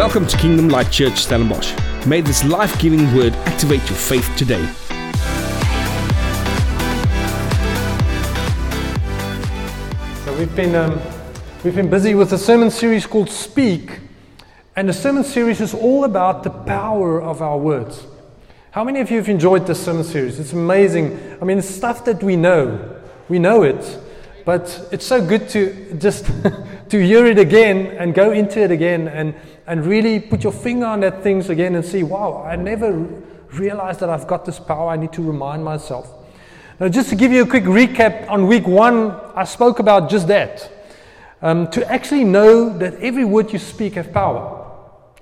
Welcome to Kingdom Light Church Stellenbosch. May this life giving word activate your faith today. So we've been um, we've been busy with a sermon series called Speak, and the sermon series is all about the power of our words. How many of you have enjoyed this sermon series? It's amazing. I mean, it's stuff that we know, we know it, but it's so good to just to hear it again and go into it again and and really put your finger on that things again and see, wow, I never realized that I've got this power. I need to remind myself. Now, just to give you a quick recap, on week one, I spoke about just that. Um, to actually know that every word you speak have power.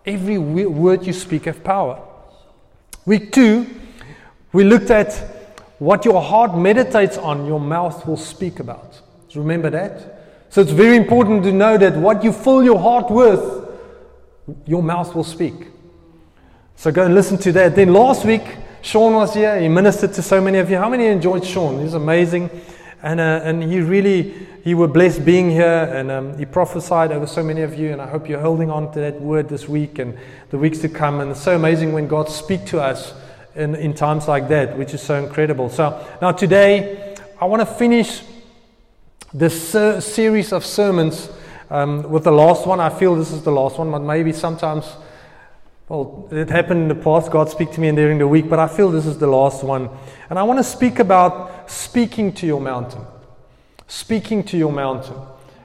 Every word you speak have power. Week two, we looked at what your heart meditates on, your mouth will speak about. Remember that? So it's very important to know that what you fill your heart with, your mouth will speak. So go and listen to that. Then last week, Sean was here. He ministered to so many of you. How many enjoyed Sean? He's amazing. And, uh, and he really, he were blessed being here and um, he prophesied over so many of you. And I hope you're holding on to that word this week and the weeks to come. And it's so amazing when God speaks to us in, in times like that, which is so incredible. So now today, I want to finish this ser- series of sermons um, with the last one. I feel this is the last one, but maybe sometimes well, it happened in the past. God speak to me during the week, but I feel this is the last one. And I want to speak about speaking to your mountain. Speaking to your mountain.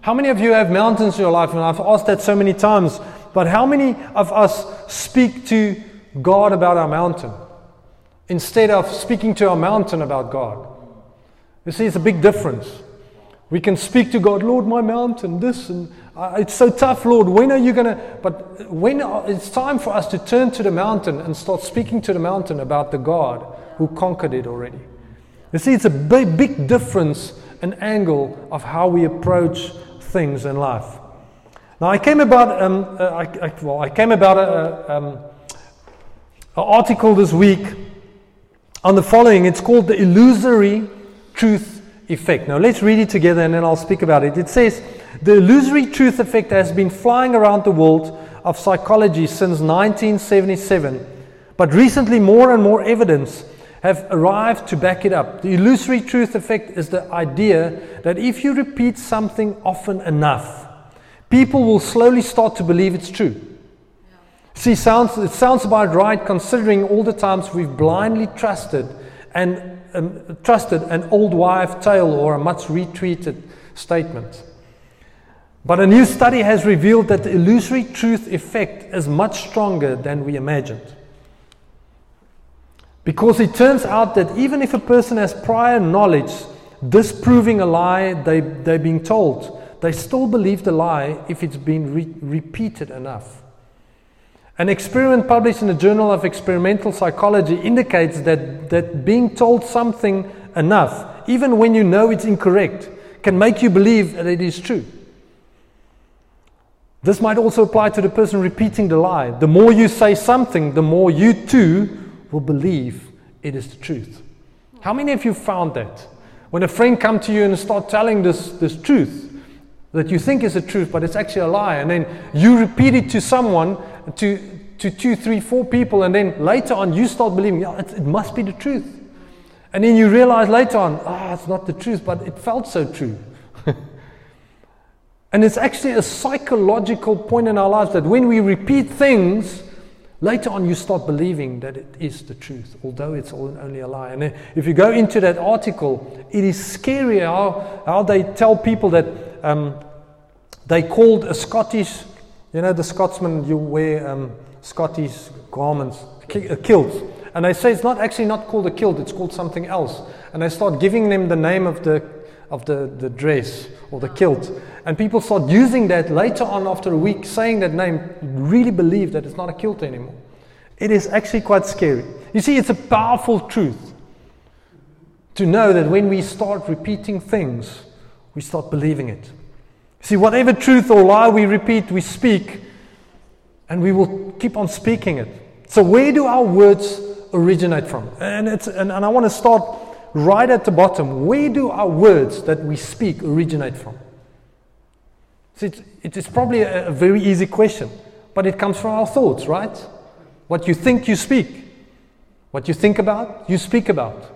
How many of you have mountains in your life? And I've asked that so many times. But how many of us speak to God about our mountain instead of speaking to our mountain about God? You see, it's a big difference. We can speak to God, Lord, my mountain, this, and uh, it's so tough, Lord. When are you going to? But when it's time for us to turn to the mountain and start speaking to the mountain about the God who conquered it already. You see, it's a big, big difference, an angle of how we approach things in life. Now, I came about, um, uh, I, I, well, I came about a, um, an article this week on the following. It's called the illusory truth effect. Now let's read it together and then I'll speak about it. It says, The illusory truth effect has been flying around the world of psychology since 1977, but recently more and more evidence have arrived to back it up. The illusory truth effect is the idea that if you repeat something often enough, people will slowly start to believe it's true. See, sounds, it sounds about right considering all the times we've blindly trusted and um, trusted an old wife tale or a much retweeted statement. But a new study has revealed that the illusory truth effect is much stronger than we imagined. Because it turns out that even if a person has prior knowledge disproving a lie they, they're being told, they still believe the lie if it's been re- repeated enough. An experiment published in the Journal of Experimental Psychology indicates that, that being told something enough, even when you know it's incorrect, can make you believe that it is true. This might also apply to the person repeating the lie. The more you say something, the more you too will believe it is the truth. How many of you found that? When a friend comes to you and start telling this, this truth that you think is the truth, but it's actually a lie, and then you repeat it to someone to, to two, three, four people, and then later on you start believing, yeah, it, it must be the truth. And then you realize later on, ah, oh, it's not the truth, but it felt so true. and it's actually a psychological point in our lives that when we repeat things, later on you start believing that it is the truth, although it's only a lie. And if you go into that article, it is scary how, how they tell people that um, they called a Scottish you know, the Scotsmen, you wear um, Scottish garments, a kilt. And they say it's not actually not called a kilt, it's called something else. And they start giving them the name of the, of the, the dress or the kilt. And people start using that later on after a week, saying that name, really believe that it's not a kilt anymore. It is actually quite scary. You see, it's a powerful truth to know that when we start repeating things, we start believing it. See, whatever truth or lie we repeat, we speak, and we will keep on speaking it. So, where do our words originate from? And, it's, and, and I want to start right at the bottom. Where do our words that we speak originate from? See, it's, it is probably a, a very easy question. but it comes from our thoughts, right? What you think, you speak. What you think about, you speak about.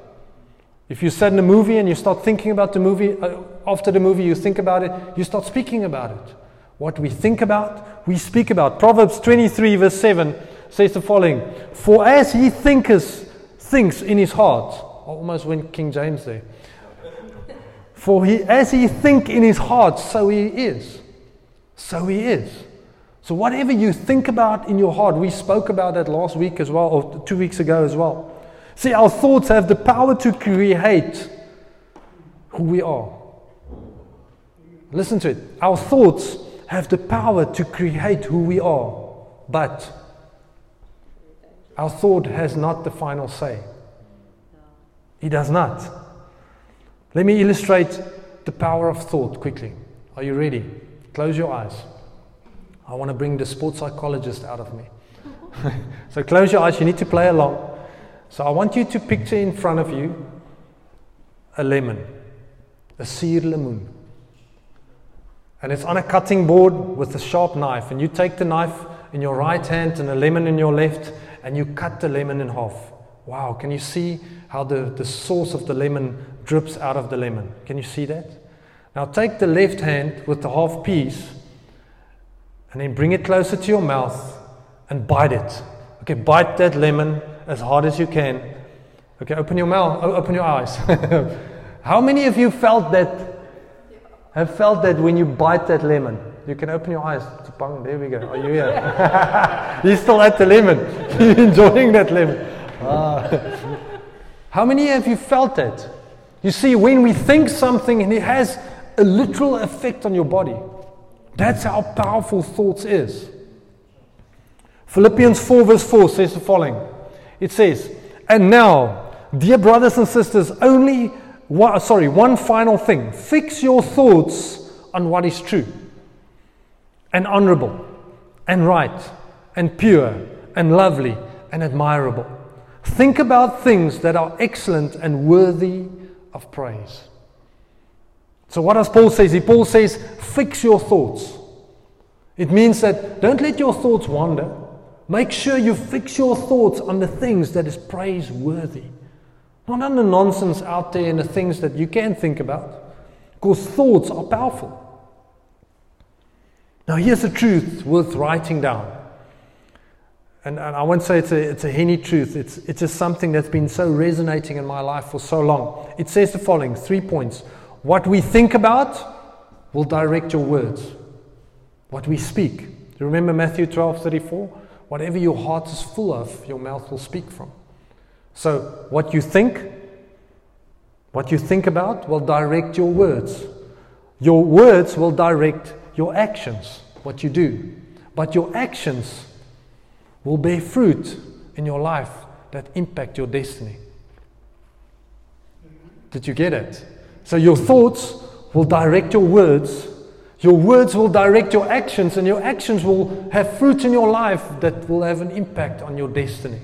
If you sit in a movie and you start thinking about the movie, uh, after the movie you think about it, you start speaking about it. What we think about, we speak about. Proverbs 23, verse 7 says the following For as he thinketh, thinks in his heart, almost went King James there. For he, as he think in his heart, so he is. So he is. So whatever you think about in your heart, we spoke about that last week as well, or two weeks ago as well. See, our thoughts have the power to create who we are. Listen to it. Our thoughts have the power to create who we are, but our thought has not the final say. He does not. Let me illustrate the power of thought quickly. Are you ready? Close your eyes. I want to bring the sports psychologist out of me. so close your eyes. You need to play along. So I want you to picture in front of you a lemon, a seed lemon. And it's on a cutting board with a sharp knife. And you take the knife in your right hand and a lemon in your left, and you cut the lemon in half. Wow, can you see how the, the sauce of the lemon drips out of the lemon? Can you see that? Now take the left hand with the half piece and then bring it closer to your mouth and bite it. Okay, bite that lemon as hard as you can. Okay, open your mouth, open your eyes. How many of you felt that? Have felt that when you bite that lemon? You can open your eyes. There we go. Are you here? you still at the lemon. You're enjoying that lemon. Ah. How many of you felt that? You see, when we think something and it has a literal effect on your body, that's how powerful thoughts is. Philippians 4, verse 4 says the following it says, And now, dear brothers and sisters, only one, sorry, one final thing. Fix your thoughts on what is true and honorable and right and pure and lovely and admirable. Think about things that are excellent and worthy of praise. So, what does Paul say? He Paul says, fix your thoughts. It means that don't let your thoughts wander. Make sure you fix your thoughts on the things that is praiseworthy, not on the nonsense out there and the things that you can think about, because thoughts are powerful. Now, here's the truth worth writing down. And, and I won't say it's a, it's a henny truth, it's, it's just something that's been so resonating in my life for so long. It says the following three points. What we think about will direct your words. What we speak. Do you remember Matthew 12 34? Whatever your heart is full of, your mouth will speak from. So, what you think, what you think about, will direct your words. Your words will direct your actions, what you do. But your actions will bear fruit in your life that impact your destiny. Did you get it? So, your thoughts will direct your words your words will direct your actions, and your actions will have fruit in your life that will have an impact on your destiny.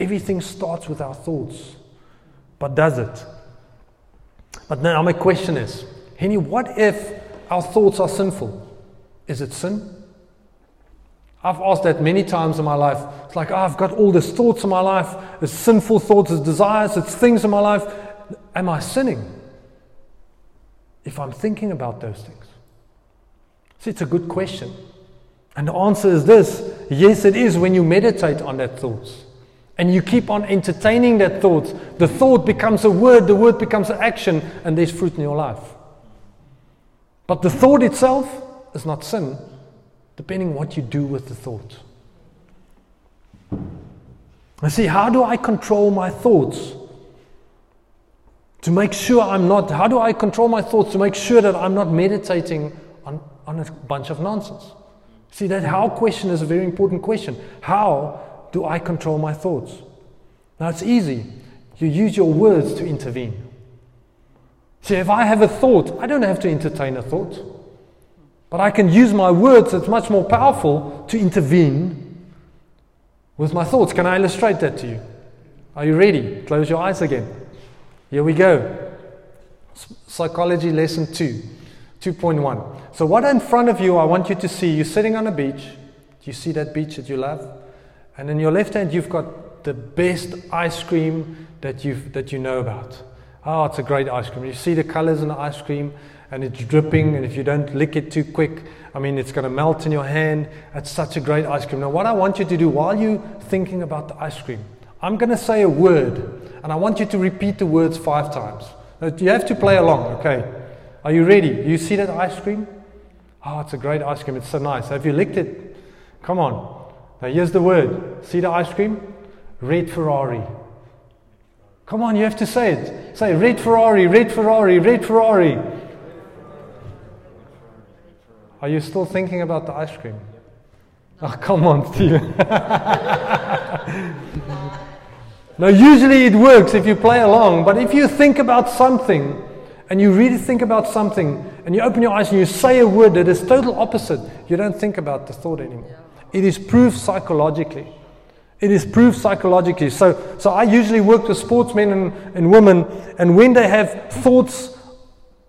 Everything starts with our thoughts. But does it? But now my question is Henny, what if our thoughts are sinful? Is it sin? I've asked that many times in my life. It's like, oh, I've got all these thoughts in my life. It's sinful thoughts, it's desires, it's things in my life. Am I sinning? If I'm thinking about those things. See, it's a good question. And the answer is this yes, it is when you meditate on that thought. And you keep on entertaining that thought. The thought becomes a word, the word becomes an action, and there's fruit in your life. But the thought itself is not sin, depending what you do with the thought. I see, how do I control my thoughts? To make sure I'm not, how do I control my thoughts to make sure that I'm not meditating on on a bunch of nonsense. See, that how question is a very important question. How do I control my thoughts? Now, it's easy. You use your words to intervene. See, if I have a thought, I don't have to entertain a thought. But I can use my words, it's much more powerful to intervene with my thoughts. Can I illustrate that to you? Are you ready? Close your eyes again. Here we go. Psychology lesson two. 2.1. So, what in front of you, I want you to see, you're sitting on a beach, you see that beach that you love? And in your left hand, you've got the best ice cream that, you've, that you know about. Oh, it's a great ice cream. You see the colors in the ice cream, and it's dripping, and if you don't lick it too quick, I mean, it's going to melt in your hand. It's such a great ice cream. Now, what I want you to do while you're thinking about the ice cream, I'm going to say a word, and I want you to repeat the words five times. You have to play along, okay? Are you ready? You see that ice cream? Oh, it's a great ice cream. It's so nice. Have you licked it? Come on. Now, here's the word. See the ice cream? Red Ferrari. Come on, you have to say it. Say red Ferrari, red Ferrari, red Ferrari. Are you still thinking about the ice cream? Oh, come on, Stephen. now, usually it works if you play along, but if you think about something and you really think about something and you open your eyes and you say a word that is total opposite, you don't think about the thought anymore. It is proof psychologically. It is proved psychologically. So, so I usually work with sportsmen and, and women, and when they have thoughts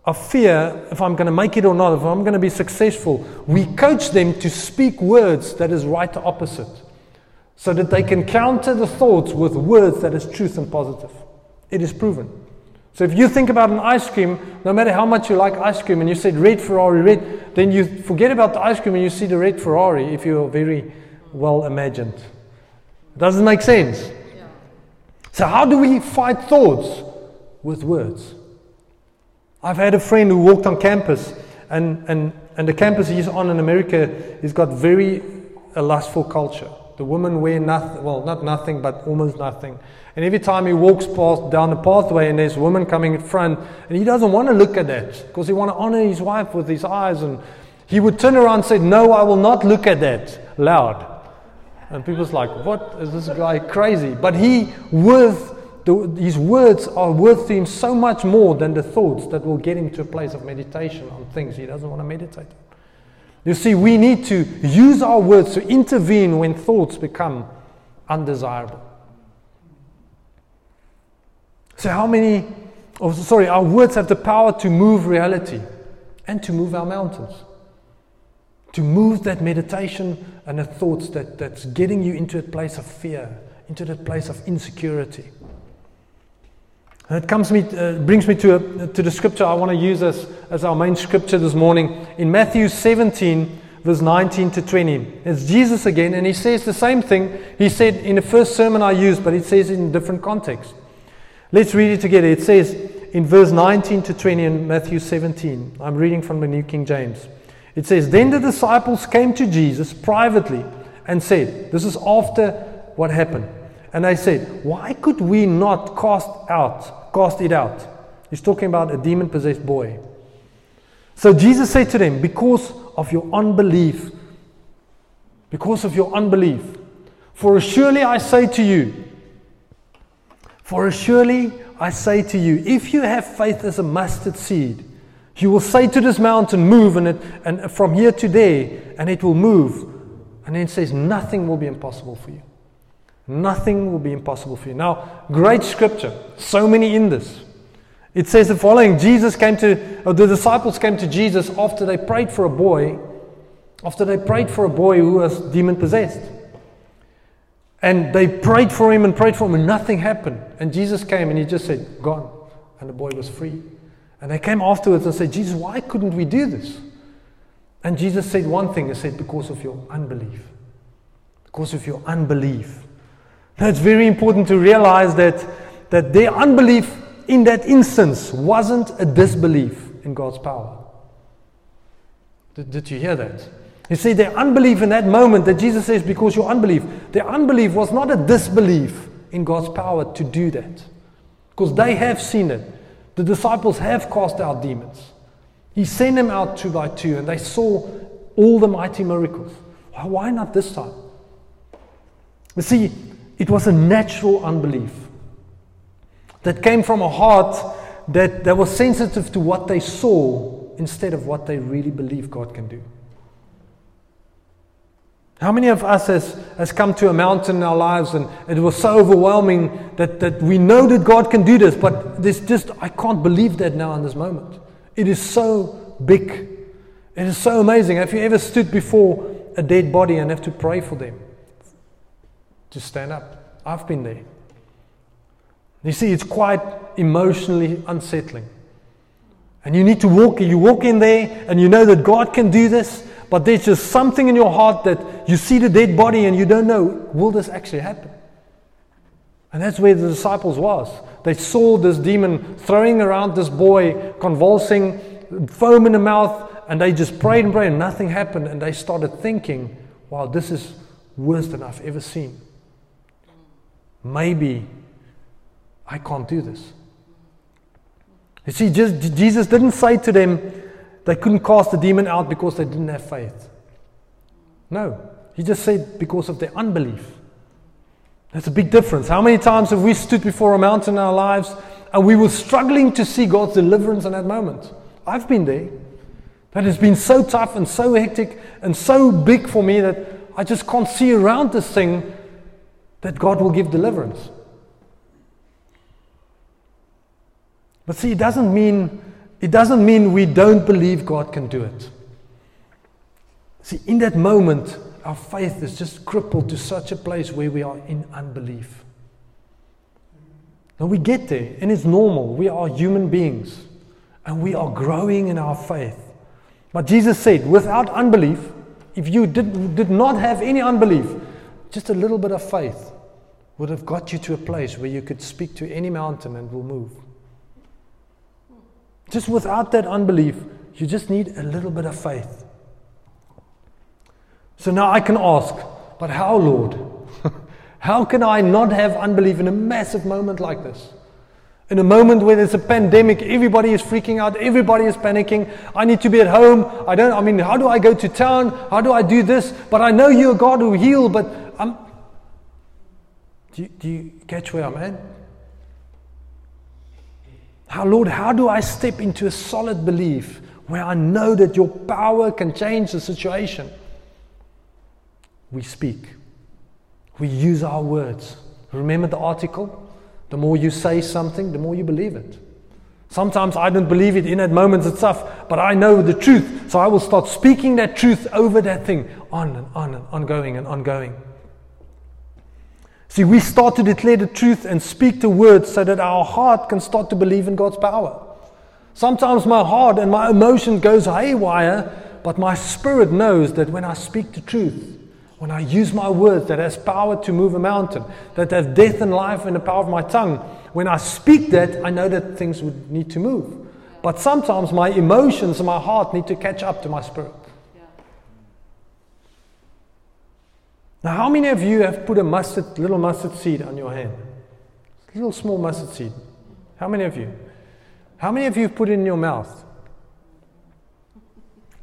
of fear, if I'm going to make it or not, if I'm going to be successful, we coach them to speak words that is right opposite, so that they can counter the thoughts with words that is truth and positive. It is proven. So if you think about an ice cream, no matter how much you like ice cream, and you said red Ferrari, red, then you forget about the ice cream and you see the red Ferrari if you're very well imagined. Doesn't make sense. So, how do we fight thoughts? With words. I've had a friend who walked on campus, and, and, and the campus he's on in America has got very a lustful culture. The women wear nothing, well, not nothing, but almost nothing. And every time he walks past down the pathway and there's a woman coming in front, and he doesn't want to look at that because he want to honor his wife with his eyes. And he would turn around and say, No, I will not look at that loud. And people's like, what is this guy crazy? But he worth the, his words are worth him so much more than the thoughts that will get him to a place of meditation on things he doesn't want to meditate on. You see, we need to use our words to intervene when thoughts become undesirable. So, how many, oh, sorry, our words have the power to move reality and to move our mountains to move that meditation and the thoughts that, that's getting you into a place of fear, into that place of insecurity. It comes me, uh, brings me to, a, to the scripture I want to use as, as our main scripture this morning. In Matthew 17, verse 19 to 20. It's Jesus again, and he says the same thing he said in the first sermon I used, but it says in different context. Let's read it together. It says in verse 19 to 20 in Matthew 17. I'm reading from the New King James. It says, Then the disciples came to Jesus privately and said, This is after what happened. And they said, Why could we not cast out, cast it out? He's talking about a demon possessed boy. So Jesus said to them, Because of your unbelief, because of your unbelief. For surely I say to you, for surely I say to you, if you have faith as a mustard seed, you will say to this mountain, Move, and, it, and from here to there, and it will move. And then it says, Nothing will be impossible for you. Nothing will be impossible for you. Now, great scripture, so many in this. It says the following Jesus came to, or the disciples came to Jesus after they prayed for a boy, after they prayed for a boy who was demon possessed. And they prayed for him and prayed for him, and nothing happened. And Jesus came and he just said, Gone. And the boy was free. And they came afterwards and said, Jesus, why couldn't we do this? And Jesus said one thing He said, Because of your unbelief. Because of your unbelief. It's very important to realize that, that their unbelief in that instance wasn't a disbelief in God's power. Did, did you hear that? You see, their unbelief in that moment that Jesus says, because your unbelief, their unbelief was not a disbelief in God's power to do that. Because they have seen it. The disciples have cast out demons. He sent them out two by two, and they saw all the mighty miracles. Why not this time? You see, it was a natural unbelief that came from a heart that, that was sensitive to what they saw instead of what they really believe God can do. How many of us has, has come to a mountain in our lives and it was so overwhelming that, that we know that God can do this, but there's just, I can't believe that now in this moment. It is so big. It is so amazing. Have you ever stood before a dead body and have to pray for them to stand up. I've been there. You see, it's quite emotionally unsettling. And you need to walk, you walk in there and you know that God can do this, but there's just something in your heart that you see the dead body and you don't know, will this actually happen? And that's where the disciples was. They saw this demon throwing around this boy, convulsing, foam in the mouth, and they just prayed and prayed, and nothing happened. And they started thinking, wow, this is worse than I've ever seen. Maybe I can't do this. You see, just, Jesus didn't say to them they couldn't cast the demon out because they didn't have faith. No, he just said because of their unbelief. That's a big difference. How many times have we stood before a mountain in our lives and we were struggling to see God's deliverance in that moment? I've been there. That has been so tough and so hectic and so big for me that I just can't see around this thing that God will give deliverance. But see, it doesn't mean it doesn't mean we don't believe God can do it. See, in that moment, our faith is just crippled to such a place where we are in unbelief. Now we get there, and it's normal. We are human beings, and we are growing in our faith. But Jesus said, without unbelief, if you did, did not have any unbelief, just a little bit of faith would have got you to a place where you could speak to any mountain and will move. Just without that unbelief, you just need a little bit of faith. So now I can ask, but how, Lord? how can I not have unbelief in a massive moment like this? In a moment where there's a pandemic, everybody is freaking out, everybody is panicking. I need to be at home. I don't, I mean, how do I go to town? How do I do this? But I know you're God who heal, but. Do you, do you catch where I'm at? How, Lord, how do I step into a solid belief where I know that your power can change the situation? we speak. We use our words. Remember the article? The more you say something, the more you believe it. Sometimes I don't believe it in that moment it's tough, but I know the truth. So I will start speaking that truth over that thing on and on and ongoing and ongoing. See, we start to declare the truth and speak the word so that our heart can start to believe in God's power. Sometimes my heart and my emotion goes haywire, but my spirit knows that when I speak the truth, when I use my words that has power to move a mountain, that have death and life in the power of my tongue, when I speak that, I know that things would need to move. But sometimes my emotions and my heart need to catch up to my spirit. Now, how many of you have put a mustard, little mustard seed on your hand? Little small mustard seed. How many of you? How many of you have put it in your mouth?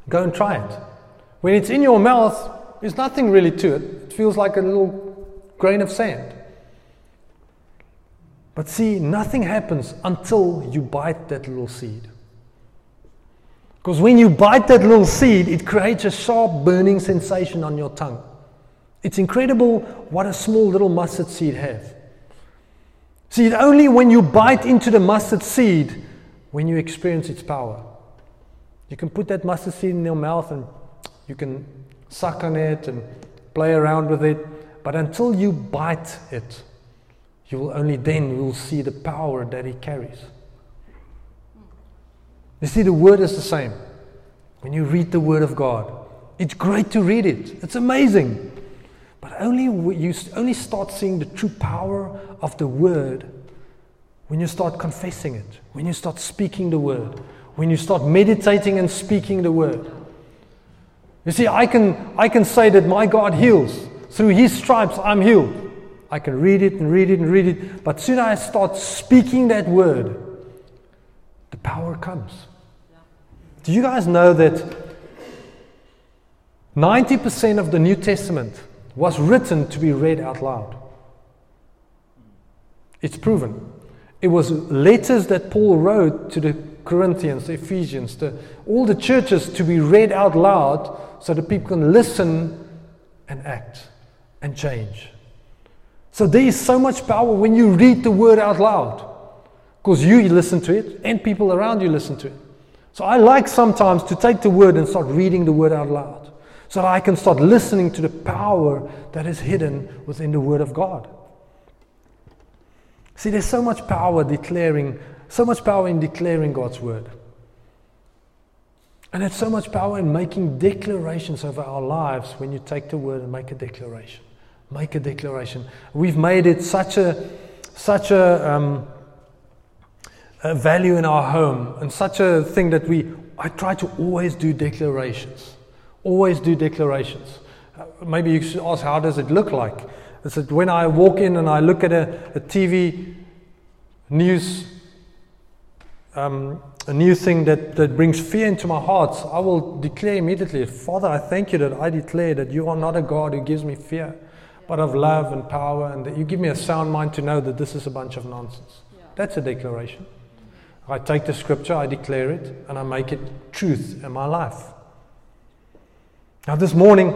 Go and try it. When it's in your mouth, there's nothing really to it. It feels like a little grain of sand. But see, nothing happens until you bite that little seed. Because when you bite that little seed, it creates a sharp burning sensation on your tongue. It's incredible what a small little mustard seed has. See, only when you bite into the mustard seed when you experience its power. You can put that mustard seed in your mouth and you can suck on it and play around with it. But until you bite it, you will only then will see the power that it carries. You see, the word is the same. When you read the word of God, it's great to read it. It's amazing. But only you only start seeing the true power of the word when you start confessing it, when you start speaking the word, when you start meditating and speaking the word. You see, I can, I can say that my God heals. Through his stripes, I'm healed. I can read it and read it and read it. But soon I start speaking that word, the power comes. Do you guys know that 90% of the New Testament was written to be read out loud? It's proven. It was letters that Paul wrote to the Corinthians, the Ephesians, the, all the churches to be read out loud so that people can listen and act and change. So there is so much power when you read the word out loud because you listen to it and people around you listen to it. So I like sometimes to take the word and start reading the word out loud so that I can start listening to the power that is hidden within the Word of God. See, there's so much power declaring, so much power in declaring God's Word. And there's so much power in making declarations over our lives when you take the Word and make a declaration. Make a declaration. We've made it such a, such a, um, a value in our home and such a thing that we, I try to always do declarations. Always do declarations. Uh, maybe you should ask, how does it look like? Is it when I walk in and I look at a, a TV news, um, a new thing that, that brings fear into my heart, I will declare immediately, Father, I thank you that I declare that you are not a God who gives me fear, but of love and power, and that you give me a sound mind to know that this is a bunch of nonsense. That's a declaration. I take the scripture, I declare it, and I make it truth in my life. Now, this morning,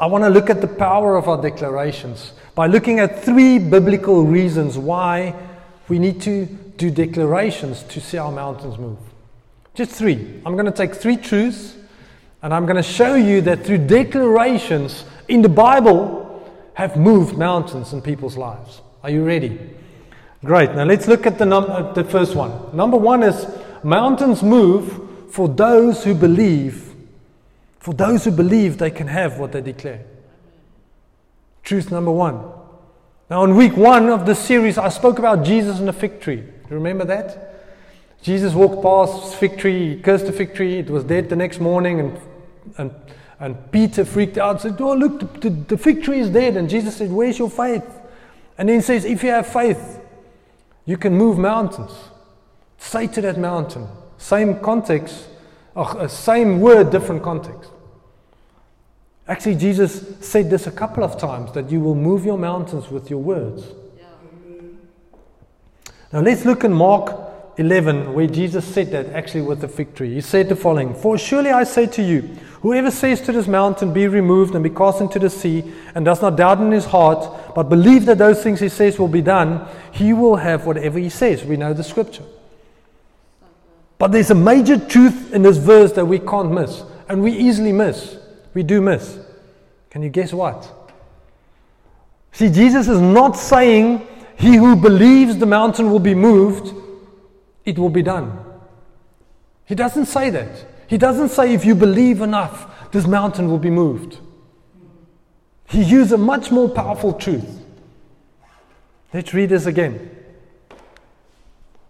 I want to look at the power of our declarations by looking at three biblical reasons why we need to do declarations to see our mountains move. Just three. I'm going to take three truths and I'm going to show you that through declarations in the Bible have moved mountains in people's lives. Are you ready? Great. Now let's look at the, num- uh, the first one. Number one is mountains move for those who believe. For those who believe they can have what they declare. Truth number one. Now, in week one of the series, I spoke about Jesus and the fig tree. You remember that? Jesus walked past fig tree, cursed the fig tree, it was dead the next morning, and, and, and Peter freaked out and said, Oh, look, the, the, the fig tree is dead. And Jesus said, Where's your faith? And then he says, If you have faith, you can move mountains. Say to that mountain. Same context, uh, same word, different context. Actually, Jesus said this a couple of times that you will move your mountains with your words. Yeah. Now, let's look in Mark 11, where Jesus said that actually with the fig tree. He said the following For surely I say to you, whoever says to this mountain, Be removed and be cast into the sea, and does not doubt in his heart, but believe that those things he says will be done, he will have whatever he says. We know the scripture. But there's a major truth in this verse that we can't miss, and we easily miss. We do miss. Can you guess what? See, Jesus is not saying, He who believes the mountain will be moved, it will be done. He doesn't say that. He doesn't say, if you believe enough, this mountain will be moved. He used a much more powerful truth. Let's read this again.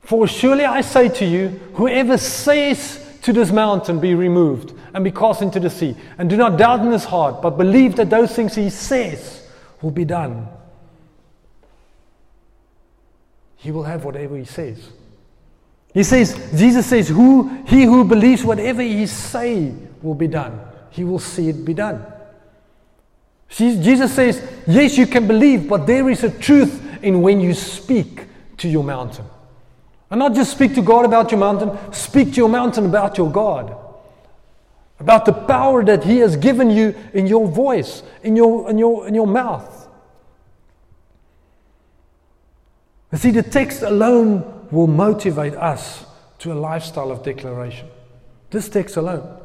For surely I say to you, whoever says to this mountain, Be removed and be cast into the sea. And do not doubt in his heart, but believe that those things he says will be done. He will have whatever he says. He says, Jesus says, who, he who believes whatever he say will be done, he will see it be done. Jesus says, yes, you can believe, but there is a truth in when you speak to your mountain. And not just speak to God about your mountain, speak to your mountain about your God. About the power that He has given you in your voice, in your, in your, in your mouth. You see, the text alone will motivate us to a lifestyle of declaration. This text alone.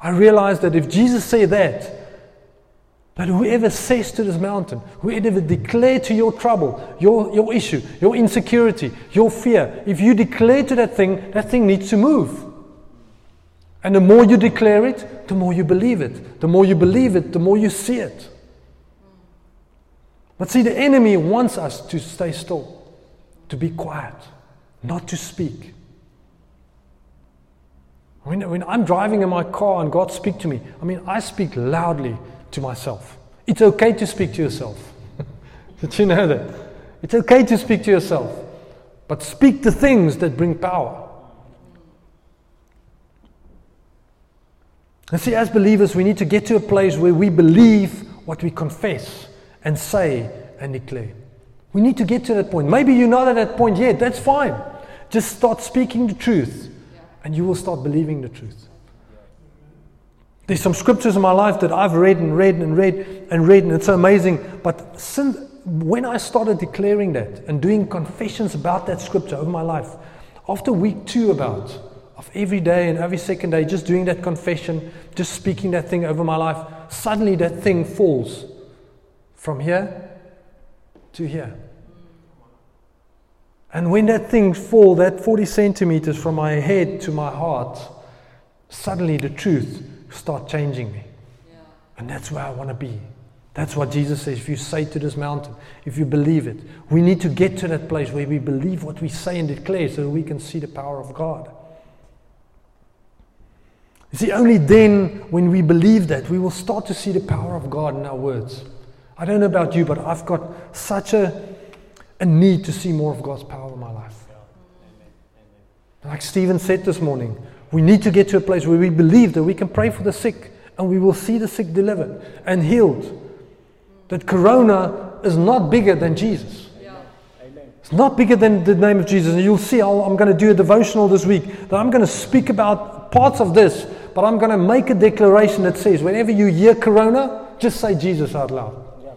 I realize that if Jesus said that, but whoever says to this mountain, whoever declare to your trouble, your, your issue, your insecurity, your fear, if you declare to that thing, that thing needs to move. And the more you declare it, the more you believe it. The more you believe it, the more you see it. But see, the enemy wants us to stay still, to be quiet, not to speak. When, when I'm driving in my car and God speaks to me, I mean, I speak loudly to myself. It's okay to speak to yourself. Did you know that? It's okay to speak to yourself. But speak the things that bring power. And see, as believers, we need to get to a place where we believe what we confess and say and declare. We need to get to that point. Maybe you're not at that point yet. That's fine. Just start speaking the truth, and you will start believing the truth. There's some scriptures in my life that I've read and read and read and read, and it's so amazing. But since when I started declaring that and doing confessions about that scripture over my life, after week two, about, of every day and every second day, just doing that confession, just speaking that thing over my life, suddenly that thing falls from here to here. And when that thing falls, that 40 centimeters from my head to my heart, suddenly the truth starts changing me. Yeah. And that's where I want to be. That's what Jesus says. If you say to this mountain, if you believe it, we need to get to that place where we believe what we say and declare so we can see the power of God. You see, only then, when we believe that, we will start to see the power of God in our words. I don't know about you, but I've got such a, a need to see more of God's power in my life. Like Stephen said this morning, we need to get to a place where we believe that we can pray for the sick and we will see the sick delivered and healed. That Corona is not bigger than Jesus. It's not bigger than the name of Jesus. And you'll see, i am going to do a devotional this week that I'm going to speak about parts of this, but I'm going to make a declaration that says, whenever you hear Corona, just say Jesus out loud. Yeah.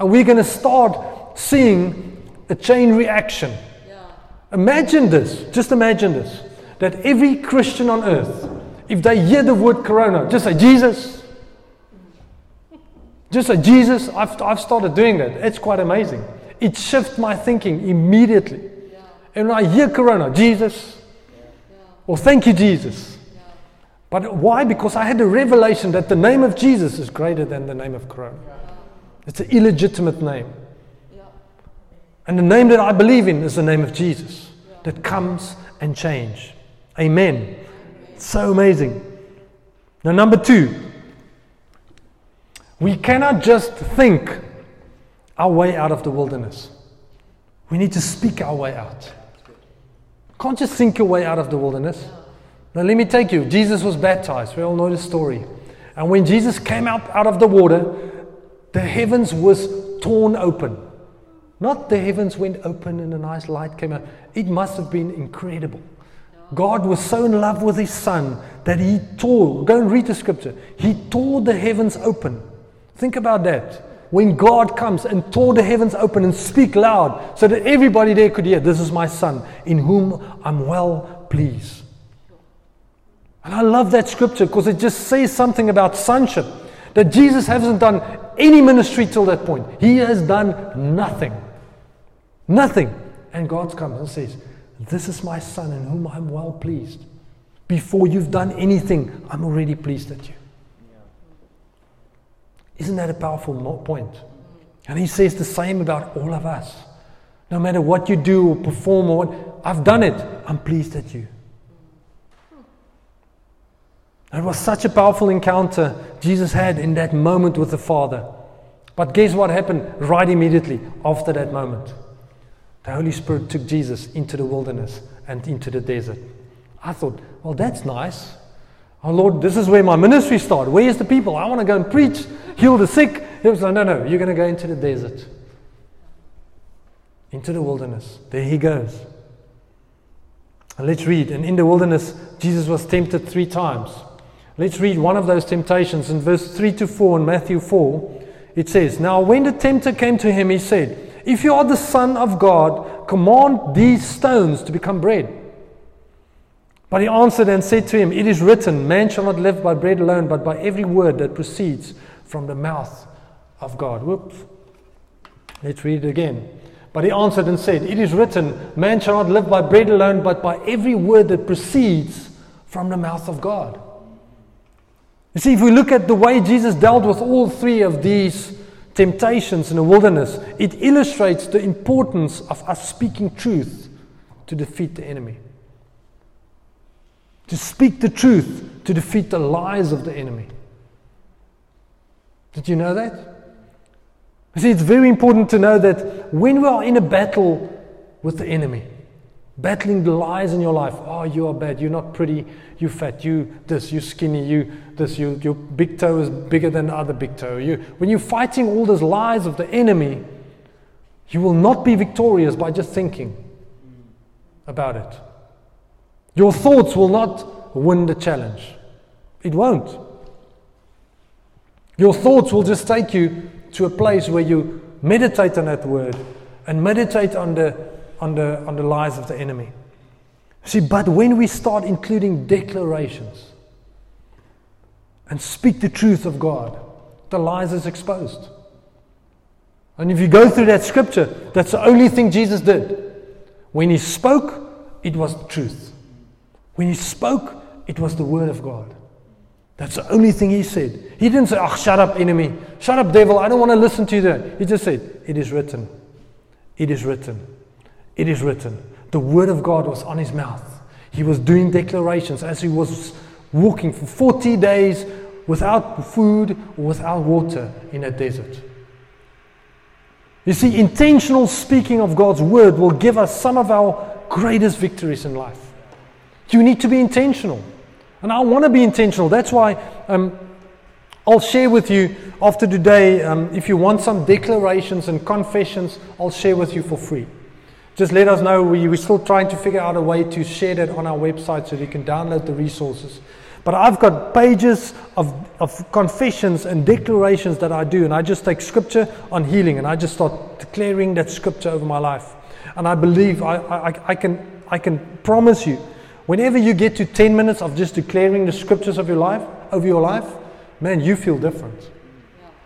And we're going to start seeing a chain reaction. Yeah. Imagine this, just imagine this, that every Christian on earth, if they hear the word Corona, just say Jesus. Just say Jesus. I've, I've started doing that. It's quite amazing it shifts my thinking immediately. Yeah. And when I hear Corona, Jesus, yeah. well, thank you, Jesus. Yeah. But why? Because I had a revelation that the name of Jesus is greater than the name of Corona. It's an illegitimate name. And the name that I believe in is the name of Jesus that comes and change. Amen. So amazing. Now, number two, we cannot just think our way out of the wilderness. We need to speak our way out. Can't just think your way out of the wilderness. Now, let me take you. Jesus was baptized. We all know the story. And when Jesus came up out of the water, the heavens was torn open. Not the heavens went open and a nice light came out. It must have been incredible. God was so in love with his son that he tore, go and read the scripture, he tore the heavens open. Think about that when God comes and tore the heavens open and speak loud so that everybody there could hear, This is my son in whom I'm well pleased. And I love that scripture because it just says something about sonship. That Jesus hasn't done any ministry till that point. He has done nothing. Nothing. And God comes and says, This is my son in whom I'm well pleased. Before you've done anything, I'm already pleased at you. Isn't that a powerful point? And he says the same about all of us. No matter what you do or perform or what, I've done it. I'm pleased at you. It was such a powerful encounter Jesus had in that moment with the Father. But guess what happened right immediately after that moment? The Holy Spirit took Jesus into the wilderness and into the desert. I thought, well, that's nice. Oh Lord, this is where my ministry started. Where's the people? I want to go and preach, heal the sick. He was like, no, no, you're going to go into the desert, into the wilderness. There he goes. And let's read. And in the wilderness, Jesus was tempted three times. Let's read one of those temptations in verse 3 to 4 in Matthew 4. It says, Now when the tempter came to him, he said, If you are the Son of God, command these stones to become bread. But he answered and said to him, It is written, Man shall not live by bread alone, but by every word that proceeds from the mouth of God. Whoops. Let's read it again. But he answered and said, It is written, Man shall not live by bread alone, but by every word that proceeds from the mouth of God. You see, if we look at the way Jesus dealt with all three of these temptations in the wilderness, it illustrates the importance of us speaking truth to defeat the enemy to speak the truth to defeat the lies of the enemy. Did you know that? You see, it's very important to know that when we are in a battle with the enemy, battling the lies in your life, oh, you are bad, you're not pretty, you fat, you this, you skinny, you this, you, your big toe is bigger than the other big toe. You, when you're fighting all those lies of the enemy, you will not be victorious by just thinking about it. Your thoughts will not win the challenge. It won't. Your thoughts will just take you to a place where you meditate on that word and meditate on the, on the, on the lies of the enemy. See, but when we start including declarations and speak the truth of God, the lies is exposed. And if you go through that scripture, that's the only thing Jesus did. When he spoke, it was truth. When he spoke, it was the word of God. That's the only thing he said. He didn't say, Oh, shut up, enemy. Shut up, devil. I don't want to listen to you. There. He just said, It is written. It is written. It is written. The word of God was on his mouth. He was doing declarations as he was walking for 40 days without food or without water in a desert. You see, intentional speaking of God's word will give us some of our greatest victories in life. You need to be intentional. And I want to be intentional. That's why um, I'll share with you after today, um, if you want some declarations and confessions, I'll share with you for free. Just let us know. We, we're still trying to figure out a way to share that on our website so you can download the resources. But I've got pages of, of confessions and declarations that I do, and I just take scripture on healing and I just start declaring that scripture over my life. And I believe I, I, I, can, I can promise you, whenever you get to 10 minutes of just declaring the scriptures of your life, over your life, man, you feel different.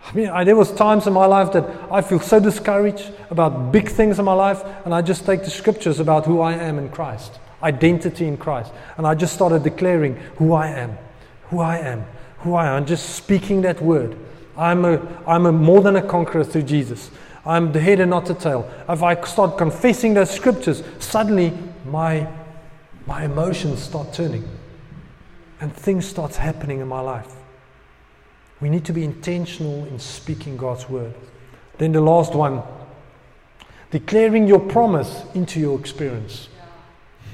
I mean, I, there was times in my life that I feel so discouraged about big things in my life, and I just take the scriptures about who I am in Christ identity in Christ. And I just started declaring who I am, who I am, who I am, just speaking that word. I'm, a, I'm a more than a conqueror through Jesus. I'm the head and not the tail. If I start confessing those scriptures, suddenly my, my emotions start turning and things start happening in my life. We need to be intentional in speaking God's word. Then the last one, declaring your promise into your experience.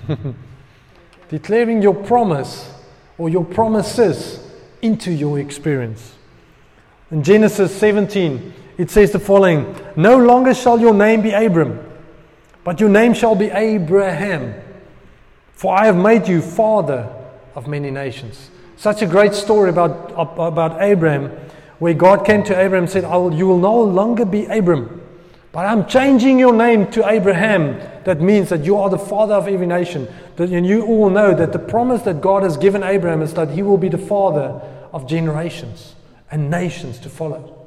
Declaring your promise or your promises into your experience. In Genesis 17, it says the following No longer shall your name be Abram, but your name shall be Abraham, for I have made you father of many nations. Such a great story about, about Abraham, where God came to Abraham and said, You will no longer be Abram, but I'm changing your name to Abraham that means that you are the father of every nation. And you all know that the promise that God has given Abraham is that he will be the father of generations and nations to follow.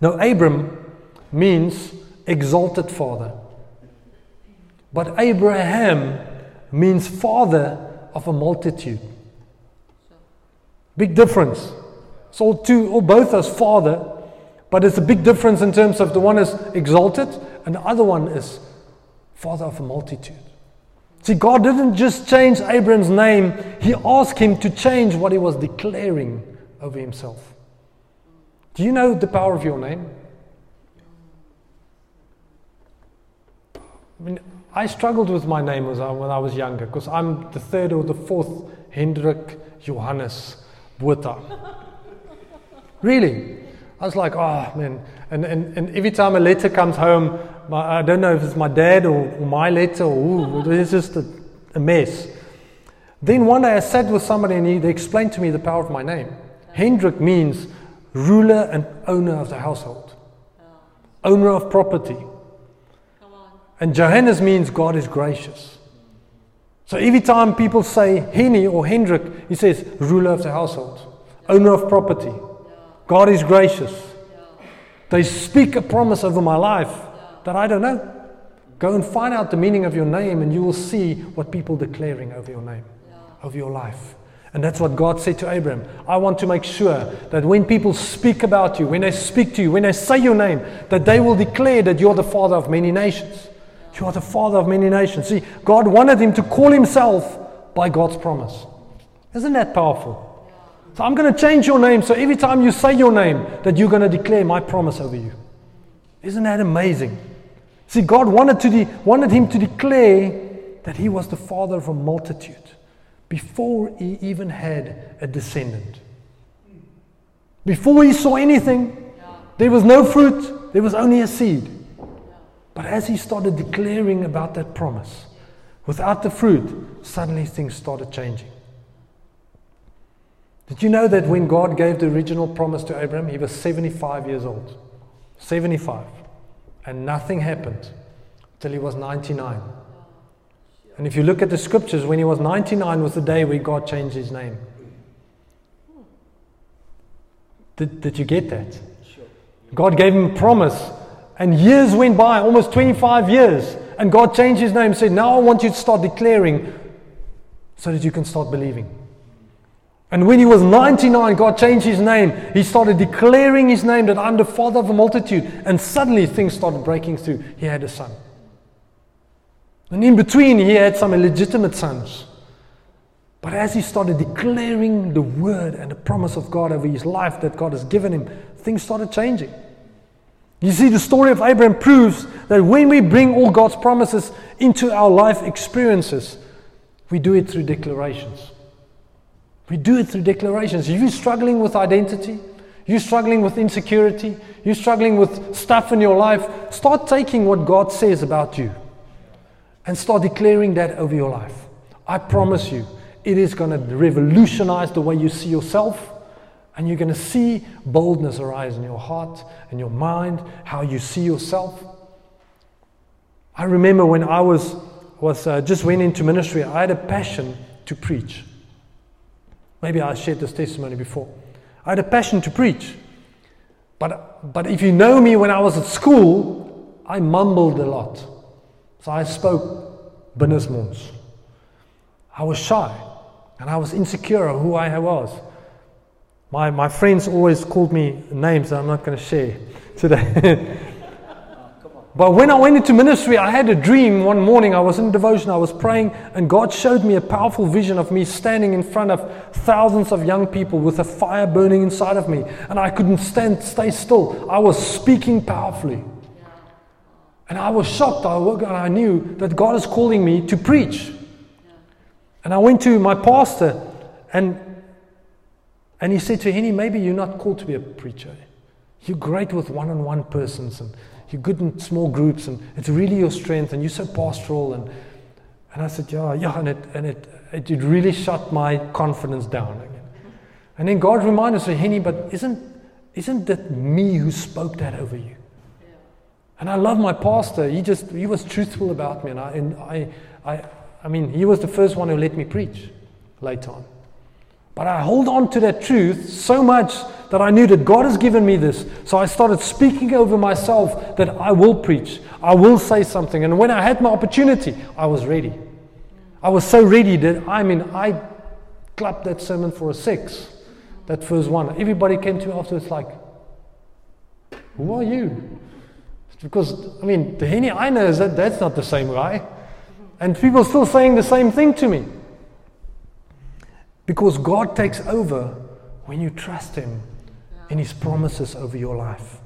Now, Abram means exalted father. But Abraham means father of a multitude. Big difference. So two, or both as father, but it's a big difference in terms of the one is exalted and the other one is father of a multitude. See, God didn't just change Abram's name, He asked him to change what he was declaring over himself. Do you know the power of your name? I mean, I struggled with my name when I was younger because I'm the third or the fourth Hendrik Johannes Botha. really? I was like, oh man. And, and, and every time a letter comes home, my, I don't know if it's my dad or, or my letter or ooh, it's just a, a, mess. Then one day I sat with somebody and he, they explained to me the power of my name. Hendrik means ruler and owner of the household, oh. owner of property. And Johannes means God is gracious. So every time people say Henny or Hendrik, he says ruler of the household, owner of property. God is gracious. They speak a promise over my life that I don't know. Go and find out the meaning of your name, and you will see what people declaring over your name, over your life. And that's what God said to Abraham. I want to make sure that when people speak about you, when they speak to you, when they say your name, that they will declare that you're the father of many nations. You are the father of many nations. See, God wanted him to call himself by God's promise. Isn't that powerful? So I'm going to change your name so every time you say your name, that you're going to declare my promise over you. Isn't that amazing? See, God wanted, to de- wanted him to declare that he was the father of a multitude before he even had a descendant. Before he saw anything, there was no fruit, there was only a seed. But as he started declaring about that promise, without the fruit, suddenly things started changing. Did you know that when God gave the original promise to Abraham, he was 75 years old? 75. And nothing happened till he was 99. And if you look at the scriptures, when he was 99 was the day where God changed his name. Did, did you get that? God gave him a promise. And years went by, almost 25 years. And God changed his name and said, Now I want you to start declaring so that you can start believing. And when he was 99, God changed his name. He started declaring his name that I'm the father of a multitude. And suddenly things started breaking through. He had a son. And in between, he had some illegitimate sons. But as he started declaring the word and the promise of God over his life that God has given him, things started changing. You see, the story of Abraham proves that when we bring all God's promises into our life experiences, we do it through declarations. We do it through declarations. You're struggling with identity, you're struggling with insecurity, you're struggling with stuff in your life, start taking what God says about you and start declaring that over your life. I promise you, it is going to revolutionize the way you see yourself, and you're going to see boldness arise in your heart and your mind, how you see yourself. I remember when I was, was uh, just went into ministry, I had a passion to preach. Maybe I shared this testimony before. I had a passion to preach. But, but if you know me when I was at school, I mumbled a lot. So I spoke binnensmonds. I was shy and I was insecure of who I was. My, my friends always called me names that I'm not going to share today. But when I went into ministry, I had a dream one morning. I was in devotion, I was praying, and God showed me a powerful vision of me standing in front of thousands of young people with a fire burning inside of me. And I couldn't stand, stay still. I was speaking powerfully. And I was shocked. I, I knew that God is calling me to preach. And I went to my pastor, and, and he said to Henny, maybe you're not called to be a preacher. You're great with one on one persons. And, you're good in small groups and it's really your strength and you're so pastoral and and I said, Yeah, yeah, and it and it it, it really shut my confidence down again. And then God reminded me, Henny, but isn't isn't that me who spoke that over you? And I love my pastor. He just he was truthful about me, and I and I I I mean he was the first one who let me preach later on. But I hold on to that truth so much that I knew that God has given me this. So I started speaking over myself that I will preach, I will say something. And when I had my opportunity, I was ready. I was so ready that I mean, I clapped that sermon for a six, that first one. Everybody came to me afterwards, like, Who are you? Because, I mean, the Henny I know is that that's not the same guy. And people are still saying the same thing to me. Because God takes over when you trust Him in His promises over your life.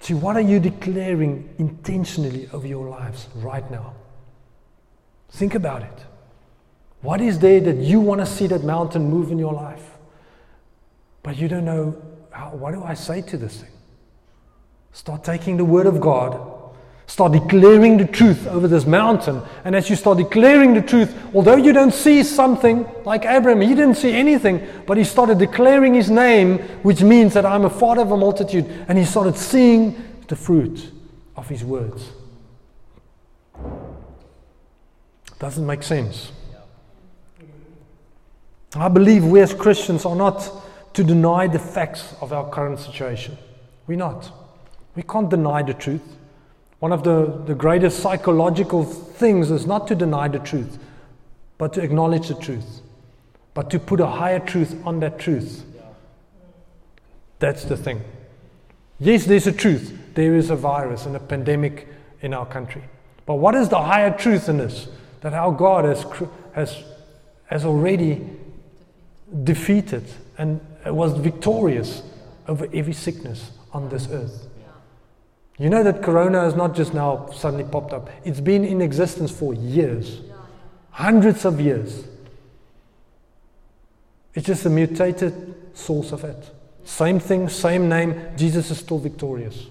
See, what are you declaring intentionally over your lives right now? Think about it. What is there that you want to see that mountain move in your life? But you don't know, how, what do I say to this thing? Start taking the Word of God Start declaring the truth over this mountain. And as you start declaring the truth, although you don't see something like Abraham, he didn't see anything, but he started declaring his name, which means that I'm a father of a multitude. And he started seeing the fruit of his words. Doesn't make sense. I believe we as Christians are not to deny the facts of our current situation. We're not. We can't deny the truth. One of the, the greatest psychological things is not to deny the truth, but to acknowledge the truth, but to put a higher truth on that truth. That's the thing. Yes, there's a truth. There is a virus and a pandemic in our country. But what is the higher truth in this? That our God has, has, has already defeated and was victorious over every sickness on this earth. You know that corona has not just now suddenly popped up, it's been in existence for years, hundreds of years. It's just a mutated source of it. Same thing, same name, Jesus is still victorious.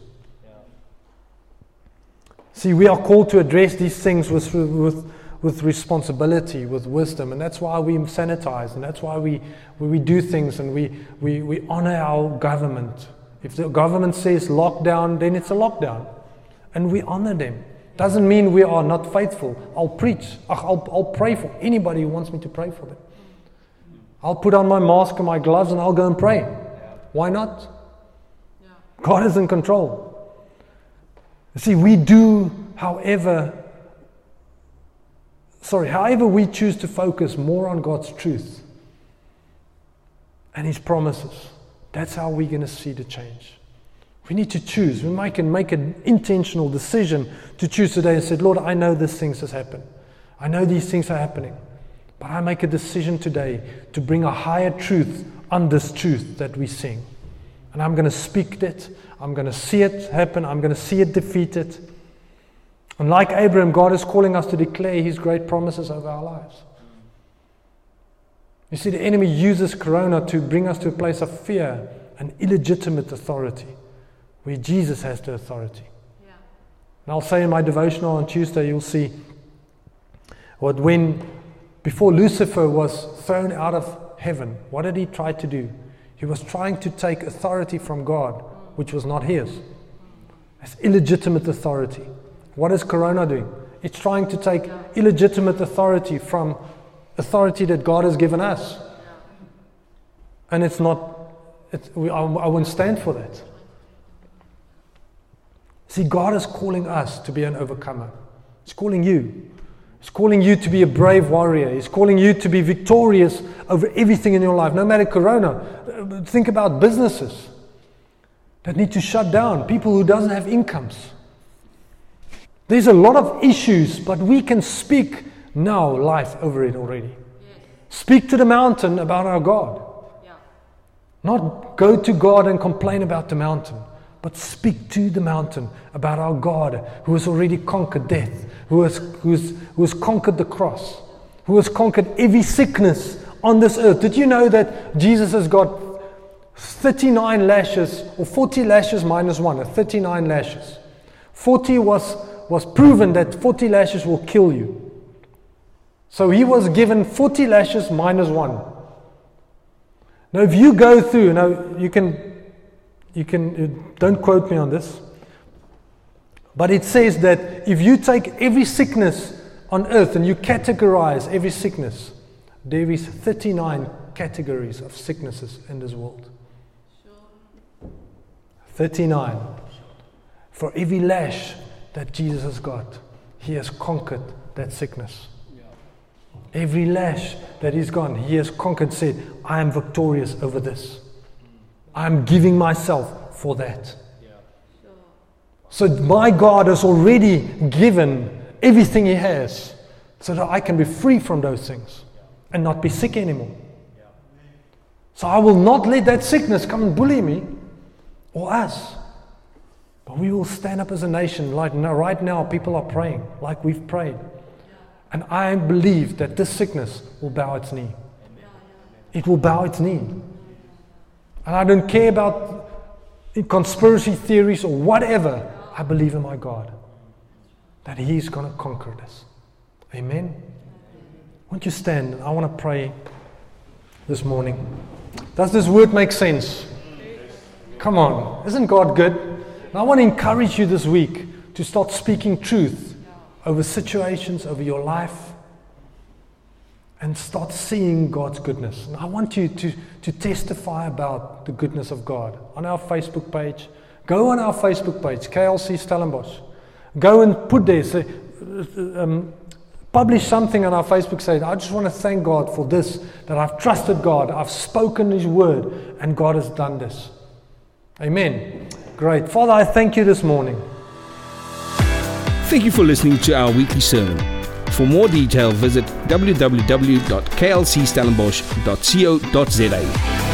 See, we are called to address these things with, with, with responsibility, with wisdom, and that's why we sanitize, and that's why we, we do things and we, we, we honor our government if the government says lockdown, then it's a lockdown. And we honor them Doesn't mean we are not faithful. I'll preach. I'll, I'll pray for anybody who wants me to pray for them. I'll put on my mask and my gloves and I'll go and pray. Why not? God is in control. See, we do however, sorry, however we choose to focus more on God's truth and His promises. That's how we're going to see the change. We need to choose. We might can make an intentional decision to choose today and say, Lord, I know these things has happened. I know these things are happening. But I make a decision today to bring a higher truth on this truth that we sing. And I'm going to speak it. I'm going to see it happen. I'm going to see it defeated. And like Abraham, God is calling us to declare his great promises over our lives. You see, the enemy uses Corona to bring us to a place of fear and illegitimate authority, where Jesus has the authority. Yeah. And I'll say in my devotional on Tuesday, you'll see what when, before Lucifer was thrown out of heaven, what did he try to do? He was trying to take authority from God, which was not his. It's illegitimate authority. What is Corona doing? It's trying to take illegitimate authority from authority that God has given us. And it's not, it's, we, I, I won't stand for that. See, God is calling us to be an overcomer. He's calling you. He's calling you to be a brave warrior. He's calling you to be victorious over everything in your life, no matter Corona. Think about businesses that need to shut down, people who doesn't have incomes. There's a lot of issues, but we can speak now life over it already. Yes. Speak to the mountain about our God. Yeah. Not go to God and complain about the mountain, but speak to the mountain about our God who has already conquered death, who has, who has, who has conquered the cross, who has conquered every sickness on this earth. Did you know that Jesus has got 39 lashes, or 40 lashes minus one, 39 lashes? 40 was, was proven that 40 lashes will kill you. So he was given 40 lashes minus one. Now, if you go through, now you can, you can, uh, don't quote me on this, but it says that if you take every sickness on earth and you categorize every sickness, there is 39 categories of sicknesses in this world. 39. For every lash that Jesus has got, he has conquered that sickness. Every lash that is gone, he has conquered, said, I am victorious over this. I am giving myself for that. So my God has already given everything he has so that I can be free from those things and not be sick anymore. So I will not let that sickness come and bully me or us. But we will stand up as a nation. Like now, right now, people are praying like we've prayed. And I believe that this sickness will bow its knee. It will bow its knee. And I don't care about conspiracy theories or whatever. I believe in my God that He's going to conquer this. Amen. Won't you stand? I want to pray this morning. Does this word make sense? Come on. Isn't God good? And I want to encourage you this week to start speaking truth over situations, over your life, and start seeing God's goodness. And I want you to, to testify about the goodness of God on our Facebook page. Go on our Facebook page, KLC Stellenbosch. Go and put there, say, um, publish something on our Facebook say, I just want to thank God for this, that I've trusted God, I've spoken His word, and God has done this. Amen. Great. Father, I thank you this morning. Thank you for listening to our weekly sermon. For more detail, visit www.klcstellenbosch.co.za.